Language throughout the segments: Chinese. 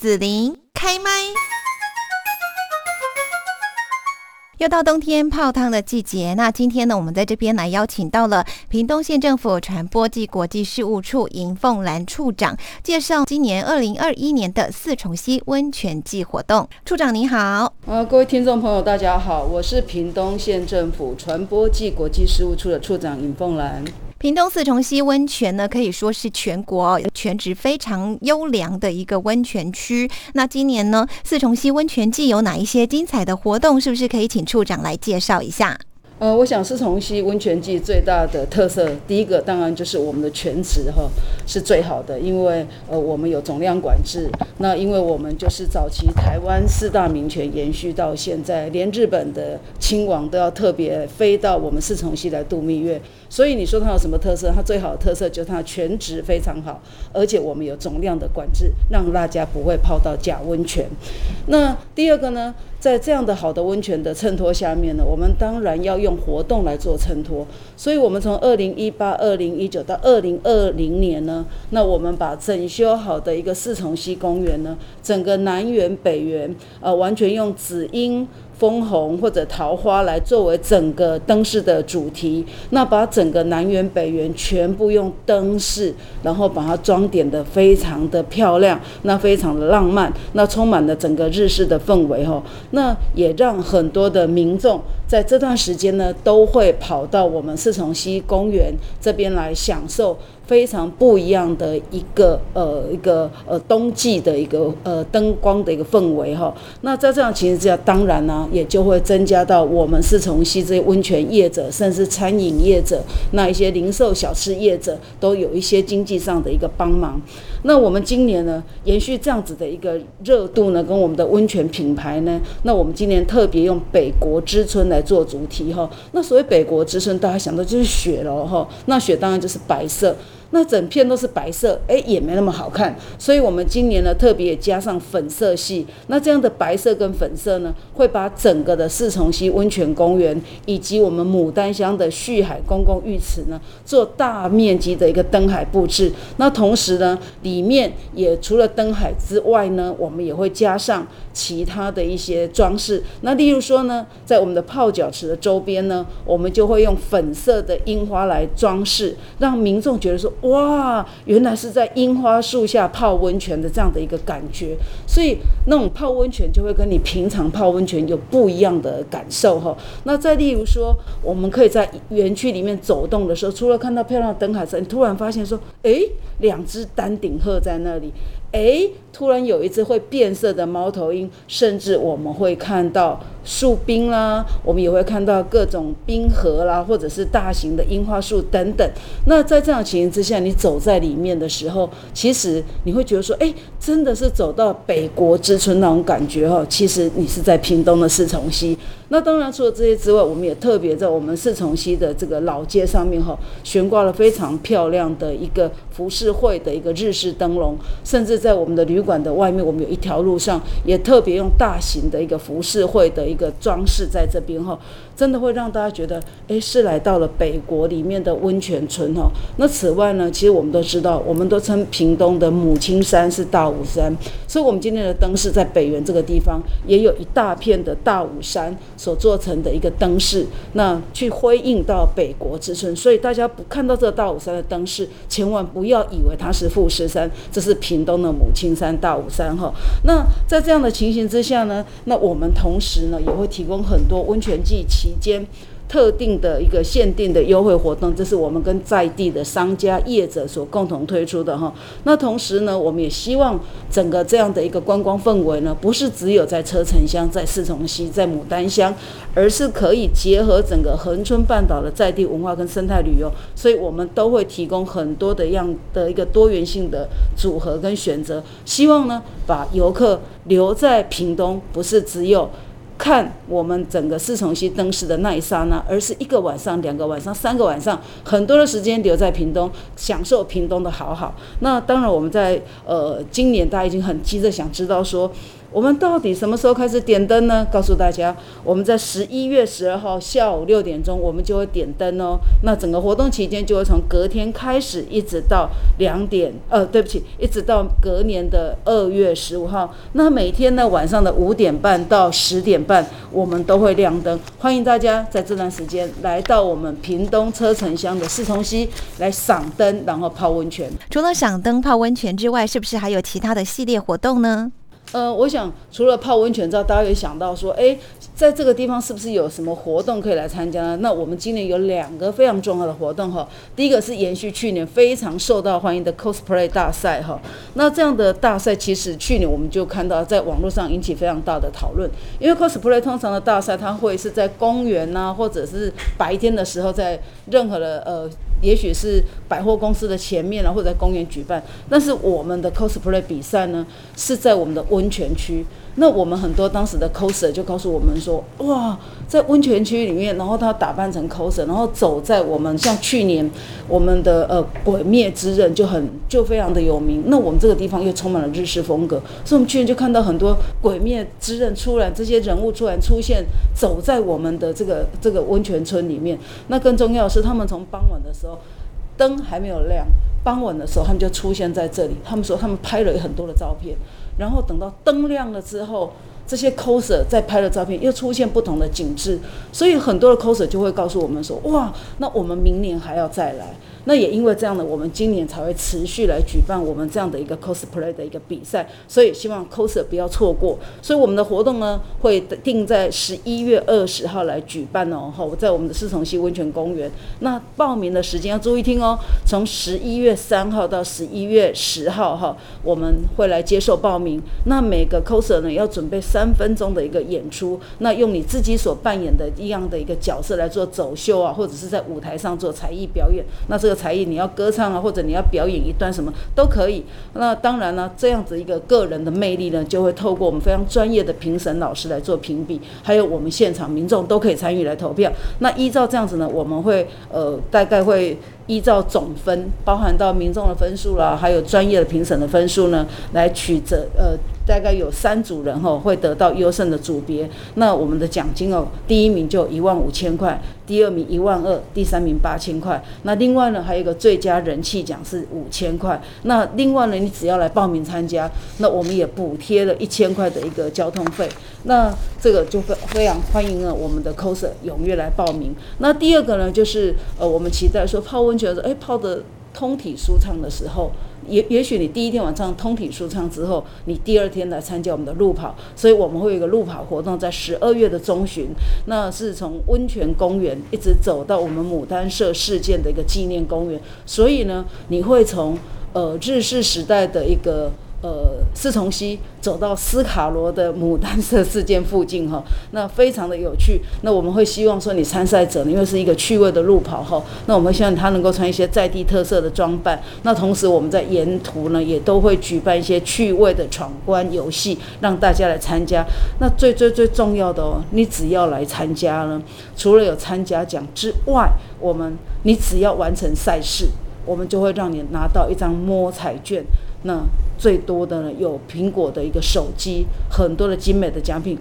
紫琳开麦。又到冬天泡汤的季节，那今天呢，我们在这边来邀请到了屏东县政府传播暨国际事务处尹凤兰处长，介绍今年二零二一年的四重溪温泉季活动。处长你好，呃，各位听众朋友大家好，我是屏东县政府传播暨国际事务处的处长尹凤兰。屏东四重溪温泉呢，可以说是全国全职非常优良的一个温泉区。那今年呢，四重溪温泉季有哪一些精彩的活动？是不是可以请处长来介绍一下？呃，我想四重溪温泉季最大的特色，第一个当然就是我们的泉池哈是最好的，因为呃我们有总量管制。那因为我们就是早期台湾四大名泉延续到现在，连日本的亲王都要特别飞到我们四重溪来度蜜月。所以你说它有什么特色？它最好的特色就是它泉质非常好，而且我们有总量的管制，让大家不会泡到假温泉。那第二个呢，在这样的好的温泉的衬托下面呢，我们当然要用活动来做衬托。所以，我们从二零一八、二零一九到二零二零年呢，那我们把整修好的一个四重溪公园呢，整个南园、北园，呃，完全用紫英。枫红或者桃花来作为整个灯饰的主题，那把整个南园北园全部用灯饰，然后把它装点的非常的漂亮，那非常的浪漫，那充满了整个日式的氛围哈，那也让很多的民众在这段时间呢，都会跑到我们四重溪公园这边来享受。非常不一样的一个呃一个呃冬季的一个呃灯光的一个氛围哈，那在这样情形之下，当然呢也就会增加到我们四重溪这些温泉业者，甚至餐饮业者，那一些零售小吃业者都有一些经济上的一个帮忙。那我们今年呢，延续这样子的一个热度呢，跟我们的温泉品牌呢，那我们今年特别用北国之春来做主题哈。那所谓北国之春，大家想到就是雪了哈，那雪当然就是白色。那整片都是白色，哎，也没那么好看。所以，我们今年呢，特别加上粉色系。那这样的白色跟粉色呢，会把整个的四重溪温泉公园以及我们牡丹乡的旭海公共浴池呢，做大面积的一个灯海布置。那同时呢，里面也除了灯海之外呢，我们也会加上其他的一些装饰。那例如说呢，在我们的泡脚池的周边呢，我们就会用粉色的樱花来装饰，让民众觉得说。哇，原来是在樱花树下泡温泉的这样的一个感觉，所以那种泡温泉就会跟你平常泡温泉有不一样的感受哈。那再例如说，我们可以在园区里面走动的时候，除了看到漂亮的灯海之外，你突然发现说，哎，两只丹顶鹤在那里。哎，突然有一只会变色的猫头鹰，甚至我们会看到树冰啦，我们也会看到各种冰河啦，或者是大型的樱花树等等。那在这样情形之下，你走在里面的时候，其实你会觉得说，哎，真的是走到北国之春那种感觉哈。其实你是在屏东的四重溪。那当然除了这些之外，我们也特别在我们四重溪的这个老街上面哈，悬挂了非常漂亮的一个浮世绘的一个日式灯笼，甚至在我们的旅馆的外面，我们有一条路上也特别用大型的一个浮世绘的一个装饰在这边哈，真的会让大家觉得，哎，是来到了北国里面的温泉村哈。那此外呢，其实我们都知道，我们都称屏东的母亲山是大武山，所以我们今天的灯饰在北园这个地方也有一大片的大武山。所做成的一个灯饰，那去辉映到北国之春，所以大家不看到这个大武山的灯饰，千万不要以为它是富士山，这是屏东的母亲山大武山哈。那在这样的情形之下呢，那我们同时呢也会提供很多温泉季期期间。特定的一个限定的优惠活动，这是我们跟在地的商家业者所共同推出的哈。那同时呢，我们也希望整个这样的一个观光氛围呢，不是只有在车城乡、在四重溪、在牡丹乡，而是可以结合整个恒春半岛的在地文化跟生态旅游。所以我们都会提供很多的样的一个多元性的组合跟选择，希望呢，把游客留在屏东，不是只有。看我们整个四重溪灯饰的那一刹那，而是一个晚上、两个晚上、三个晚上，很多的时间留在屏东，享受屏东的好好。那当然，我们在呃今年大家已经很急着想知道说。我们到底什么时候开始点灯呢？告诉大家，我们在十一月十二号下午六点钟，我们就会点灯哦。那整个活动期间就会从隔天开始，一直到两点，呃，对不起，一直到隔年的二月十五号。那每天呢晚上的五点半到十点半，我们都会亮灯。欢迎大家在这段时间来到我们屏东车城乡的四重溪来赏灯，然后泡温泉。除了赏灯泡温泉之外，是不是还有其他的系列活动呢？呃，我想除了泡温泉之后，大家也想到说，哎，在这个地方是不是有什么活动可以来参加呢？那我们今年有两个非常重要的活动哈。第一个是延续去年非常受到欢迎的 cosplay 大赛哈。那这样的大赛其实去年我们就看到在网络上引起非常大的讨论，因为 cosplay 通常的大赛它会是在公园呐，或者是白天的时候在任何的呃。也许是百货公司的前面啊，或者在公园举办。但是我们的 cosplay 比赛呢，是在我们的温泉区。那我们很多当时的 coser 就告诉我们说，哇，在温泉区里面，然后他打扮成 coser，然后走在我们像去年我们的呃鬼灭之刃就很就非常的有名。那我们这个地方又充满了日式风格，所以我们去年就看到很多鬼灭之刃出来，这些人物突然出现，走在我们的这个这个温泉村里面。那更重要的是，他们从傍晚的时候灯还没有亮，傍晚的时候他们就出现在这里。他们说他们拍了很多的照片。然后等到灯亮了之后，这些 coser 在拍的照片又出现不同的景致，所以很多的 coser 就会告诉我们说：哇，那我们明年还要再来。那也因为这样的，我们今年才会持续来举办我们这样的一个 cosplay 的一个比赛，所以希望 coser 不要错过。所以我们的活动呢，会定在十一月二十号来举办哦，哈，在我们的四重溪温泉公园。那报名的时间要注意听哦，从十一月三号到十一月十号，哈，我们会来接受报名。那每个 coser 呢，要准备三三分钟的一个演出，那用你自己所扮演的一样的一个角色来做走秀啊，或者是在舞台上做才艺表演。那这个才艺，你要歌唱啊，或者你要表演一段什么都可以。那当然呢，这样子一个个人的魅力呢，就会透过我们非常专业的评审老师来做评比，还有我们现场民众都可以参与来投票。那依照这样子呢，我们会呃大概会依照总分，包含到民众的分数啦，还有专业的评审的分数呢，来取择呃。大概有三组人吼会得到优胜的组别，那我们的奖金哦，第一名就一万五千块，第二名一万二，第三名八千块。那另外呢，还有一个最佳人气奖是五千块。那另外呢，你只要来报名参加，那我们也补贴了一千块的一个交通费。那这个就非非常欢迎了，我们的 coser 踊跃来报名。那第二个呢，就是呃，我们期待说泡温泉的时候，哎，泡的通体舒畅的时候。也也许你第一天晚上通体舒畅之后，你第二天来参加我们的路跑，所以我们会有一个路跑活动，在十二月的中旬，那是从温泉公园一直走到我们牡丹社事件的一个纪念公园，所以呢，你会从呃日式时代的一个。呃，四重溪走到斯卡罗的牡丹社事件附近哈，那非常的有趣。那我们会希望说，你参赛者呢，因为是一个趣味的路跑哈，那我们希望他能够穿一些在地特色的装扮。那同时，我们在沿途呢，也都会举办一些趣味的闯关游戏，让大家来参加。那最最最重要的哦，你只要来参加呢，除了有参加奖之外，我们你只要完成赛事，我们就会让你拿到一张摸彩券。那最多的呢，有苹果的一个手机，很多的精美的奖品。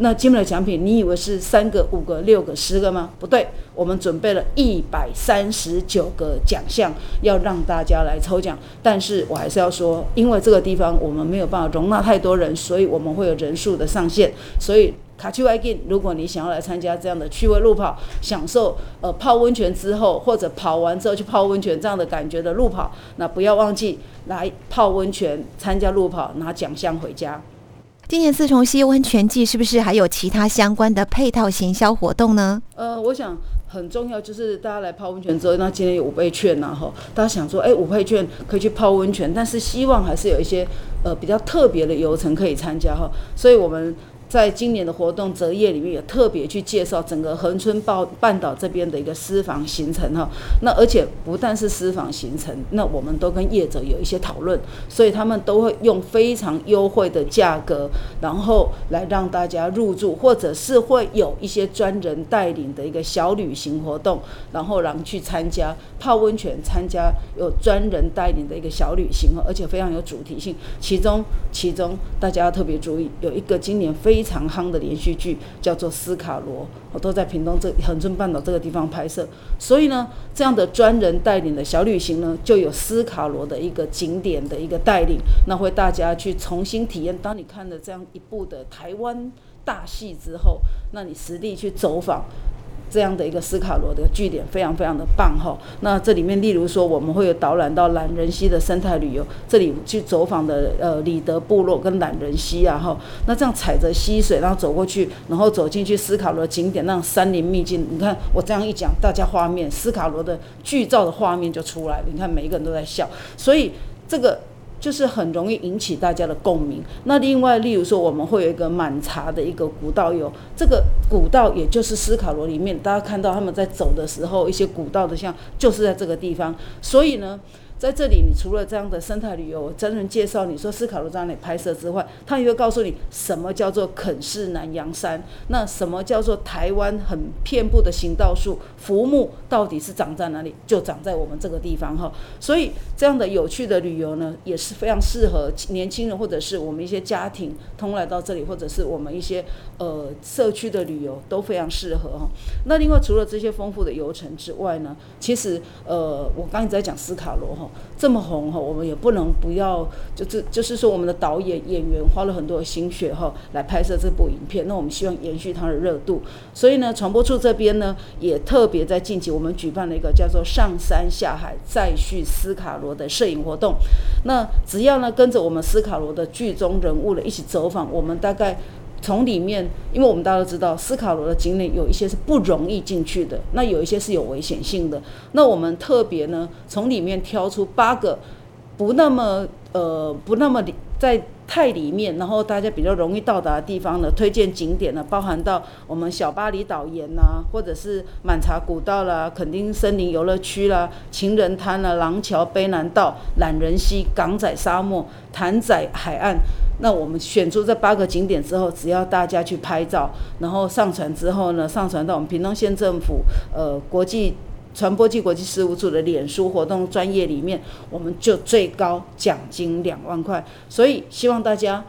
那精美的奖品，你以为是三个、五个、六个、十个吗？不对，我们准备了一百三十九个奖项，要让大家来抽奖。但是我还是要说，因为这个地方我们没有办法容纳太多人，所以我们会有人数的上限。所以卡丘外进，如果你想要来参加这样的趣味路跑，享受呃泡温泉之后，或者跑完之后去泡温泉这样的感觉的路跑，那不要忘记来泡温泉，参加路跑，拿奖项回家。今年四重溪温泉季是不是还有其他相关的配套行销活动呢？呃，我想很重要就是大家来泡温泉之后，那今天有五倍券呐，哈，大家想说，哎，五倍券可以去泡温泉，但是希望还是有一些呃比较特别的游程可以参加哈，所以我们。在今年的活动择业里面也特别去介绍整个恒春半半岛这边的一个私房行程哈。那而且不但是私房行程，那我们都跟业者有一些讨论，所以他们都会用非常优惠的价格，然后来让大家入住，或者是会有一些专人带领的一个小旅行活动，然后让去参加泡温泉，参加有专人带领的一个小旅行而且非常有主题性。其中其中大家要特别注意，有一个今年非常夯的连续剧叫做《斯卡罗》，我都在屏东这恒春半岛这个地方拍摄，所以呢，这样的专人带领的小旅行呢，就有斯卡罗的一个景点的一个带领，那会大家去重新体验。当你看了这样一部的台湾大戏之后，那你实地去走访。这样的一个斯卡罗的据点非常非常的棒哈。那这里面，例如说，我们会有导览到懒人溪的生态旅游，这里去走访的呃里德部落跟懒人溪啊哈。那这样踩着溪水，然后走过去，然后走进去斯卡罗景点，那种山林秘境。你看我这样一讲，大家画面斯卡罗的剧照的画面就出来了。你看每一个人都在笑，所以这个。就是很容易引起大家的共鸣。那另外，例如说，我们会有一个满茶的一个古道游，这个古道也就是斯卡罗里面，大家看到他们在走的时候，一些古道的像就是在这个地方。所以呢。在这里，你除了这样的生态旅游真人介绍，你说斯卡罗在那里拍摄之外，他也会告诉你什么叫做肯氏南洋山，那什么叫做台湾很遍布的行道树，浮木到底是长在哪里？就长在我们这个地方哈。所以这样的有趣的旅游呢，也是非常适合年轻人或者是我们一些家庭通来到这里，或者是我们一些呃社区的旅游都非常适合哈。那另外除了这些丰富的游程之外呢，其实呃我刚才在讲斯卡罗哈。这么红哈，我们也不能不要，就是就是说，我们的导演演员花了很多的心血哈，来拍摄这部影片。那我们希望延续它的热度，所以呢，传播处这边呢，也特别在近期，我们举办了一个叫做“上山下海再续斯卡罗”的摄影活动。那只要呢，跟着我们斯卡罗的剧中人物呢一起走访，我们大概。从里面，因为我们大家都知道，斯卡罗的景点有一些是不容易进去的，那有一些是有危险性的。那我们特别呢，从里面挑出八个不那么呃不那么在太里面，然后大家比较容易到达的地方呢，推荐景点呢，包含到我们小巴厘岛岩呐，或者是满茶古道啦、垦丁森林游乐区啦、情人滩啦、廊桥卑南道、懒人溪、港仔沙漠、潭仔海岸。那我们选出这八个景点之后，只要大家去拍照，然后上传之后呢，上传到我们屏东县政府呃国际传播暨国际事务处的脸书活动专业里面，我们就最高奖金两万块。所以希望大家。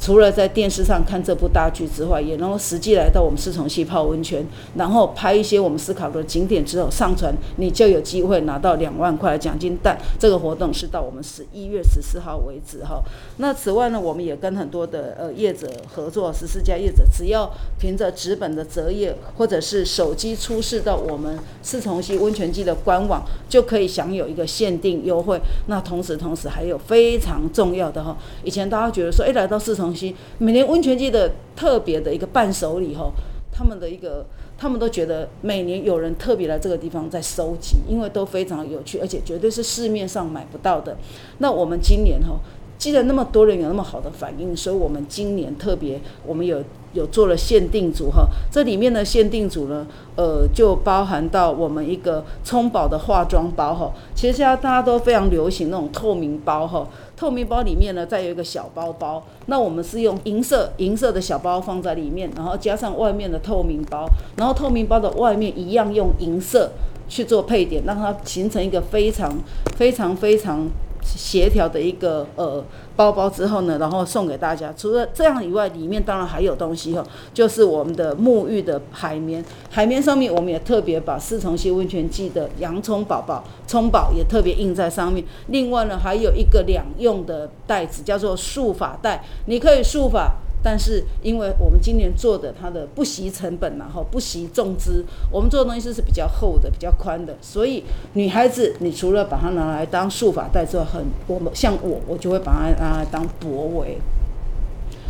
除了在电视上看这部大剧之外，也能够实际来到我们四重溪泡温泉，然后拍一些我们思考的景点之后上传，你就有机会拿到两万块奖金。但这个活动是到我们十一月十四号为止哈。那此外呢，我们也跟很多的呃业者合作，十四家业者，只要凭着纸本的折页或者是手机出示到我们四重溪温泉季的官网，就可以享有一个限定优惠。那同时同时还有非常重要的哈，以前大家觉得说，哎，来到四重。东西，每年温泉季的特别的一个伴手礼哈，他们的一个，他们都觉得每年有人特别来这个地方在收集，因为都非常有趣，而且绝对是市面上买不到的。那我们今年哈，既然那么多人有那么好的反应，所以我们今年特别，我们有。有做了限定组哈，这里面的限定组呢，呃，就包含到我们一个充宝的化妆包哈。其实现在大家都非常流行那种透明包哈，透明包里面呢再有一个小包包，那我们是用银色银色的小包放在里面，然后加上外面的透明包，然后透明包的外面一样用银色去做配点，让它形成一个非常非常非常。协调的一个呃包包之后呢，然后送给大家。除了这样以外，里面当然还有东西哈，就是我们的沐浴的海绵。海绵上面我们也特别把四重溪温泉记的洋葱宝宝葱宝也特别印在上面。另外呢，还有一个两用的袋子，叫做束发袋，你可以束发。但是，因为我们今年做的它的不惜成本，然后不惜重资，我们做的东西是比较厚的、比较宽的，所以女孩子，你除了把它拿来当束发带之外，很我们像我，我就会把它拿来当脖围，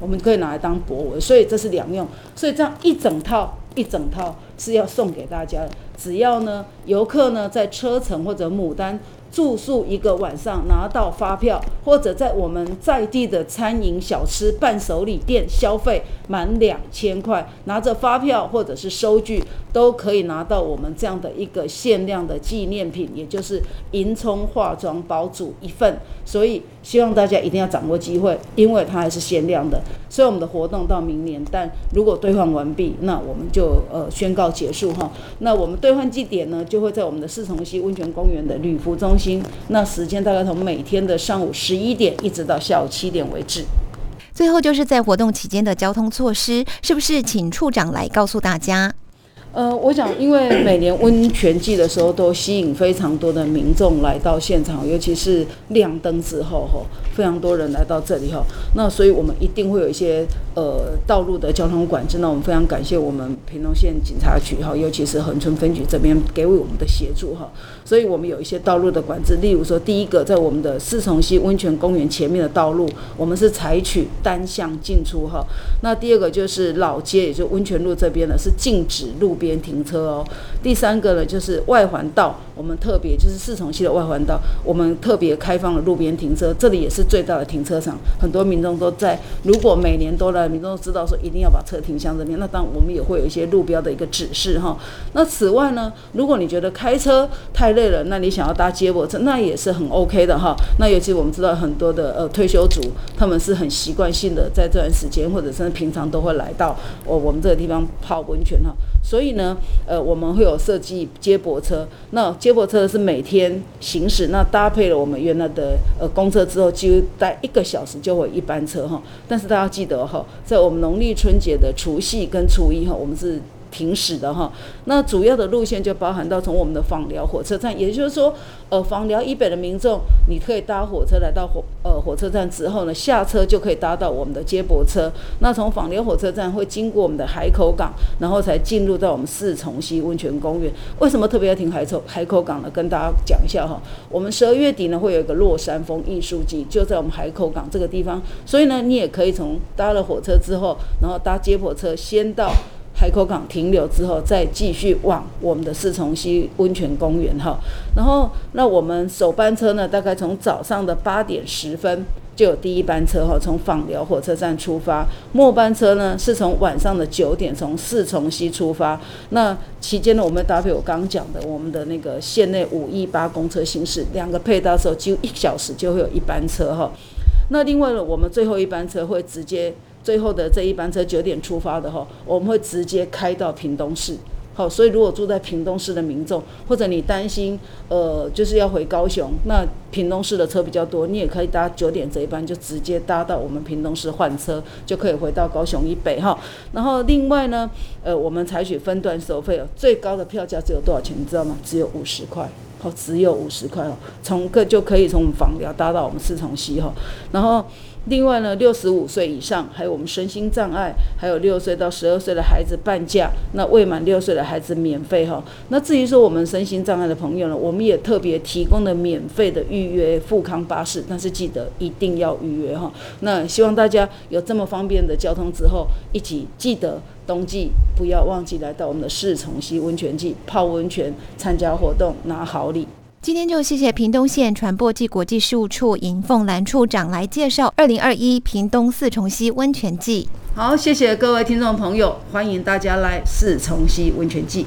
我们可以拿来当脖围，所以这是两用，所以这样一整套一整套是要送给大家的。只要呢，游客呢在车程或者牡丹。住宿一个晚上拿到发票，或者在我们在地的餐饮小吃伴手礼店消费满两千块，拿着发票或者是收据，都可以拿到我们这样的一个限量的纪念品，也就是银葱化妆包组一份。所以希望大家一定要掌握机会，因为它还是限量的。所以我们的活动到明年，但如果兑换完毕，那我们就呃宣告结束哈。那我们兑换地点呢，就会在我们的四重溪温泉公园的旅服中心。那时间大概从每天的上午十一点一直到下午七点为止。最后就是在活动期间的交通措施，是不是请处长来告诉大家？呃，我想，因为每年温泉季的时候，都吸引非常多的民众来到现场，尤其是亮灯之后，哈，非常多人来到这里，哈。那所以我们一定会有一些呃道路的交通管制。那我们非常感谢我们平东县警察局，哈，尤其是恒春分局这边给予我们的协助，哈。所以我们有一些道路的管制，例如说，第一个在我们的四重溪温泉公园前面的道路，我们是采取单向进出，哈。那第二个就是老街，也就温泉路这边呢，是禁止路。边停车哦。第三个呢，就是外环道，我们特别就是四重溪的外环道，我们特别开放了路边停车，这里也是最大的停车场，很多民众都在。如果每年都来，民众都知道说一定要把车停向这边，那当然我们也会有一些路标的一个指示哈。那此外呢，如果你觉得开车太累了，那你想要搭接驳车，那也是很 OK 的哈。那尤其我们知道很多的呃退休族，他们是很习惯性的在这段时间或者是平常都会来到我我们这个地方泡温泉哈。所以呢，呃，我们会有设计接驳车。那接驳车是每天行驶，那搭配了我们原来的呃公车之后，几乎待一个小时就会一班车哈。但是大家记得哈，在我们农历春节的除夕跟初一哈，我们是。停驶的哈，那主要的路线就包含到从我们的访寮火车站，也就是说，呃，访寮以北的民众，你可以搭火车来到火呃火车站之后呢，下车就可以搭到我们的接驳车。那从访寮火车站会经过我们的海口港，然后才进入到我们四重溪温泉公园。为什么特别要停海口海口港呢？跟大家讲一下哈，我们十二月底呢会有一个落山风艺术季，就在我们海口港这个地方，所以呢，你也可以从搭了火车之后，然后搭接驳车先到。海口港停留之后，再继续往我们的四重溪温泉公园哈。然后，那我们首班车呢，大概从早上的八点十分就有第一班车哈，从访寮火车站出发。末班车呢，是从晚上的九点从四重溪出发。那期间呢，我们搭配我刚讲的我们的那个县内五一八公车行驶，两个配搭时候，几乎一小时就会有一班车哈。那另外呢，我们最后一班车会直接。最后的这一班车九点出发的哈，我们会直接开到屏东市。好，所以如果住在屏东市的民众，或者你担心呃就是要回高雄，那屏东市的车比较多，你也可以搭九点这一班，就直接搭到我们屏东市换车，就可以回到高雄以北哈。然后另外呢，呃，我们采取分段收费哦，最高的票价只有多少钱？你知道吗？只有五十块。哦，只有五十块哦，从个就可以从我们访寮搭到我们四重溪哈。然后另外呢，六十五岁以上，还有我们身心障碍，还有六岁到十二岁的孩子半价，那未满六岁的孩子免费哈。那至于说我们身心障碍的朋友呢，我们也特别提供了免费的预约富康巴士，但是记得一定要预约哈。那希望大家有这么方便的交通之后，一起记得。冬季不要忘记来到我们的四重溪温泉季泡温泉，参加活动拿好礼。今天就谢谢屏东县传播暨国际事务处尹凤兰处长来介绍二零二一屏东四重溪温泉季。好，谢谢各位听众朋友，欢迎大家来四重溪温泉季。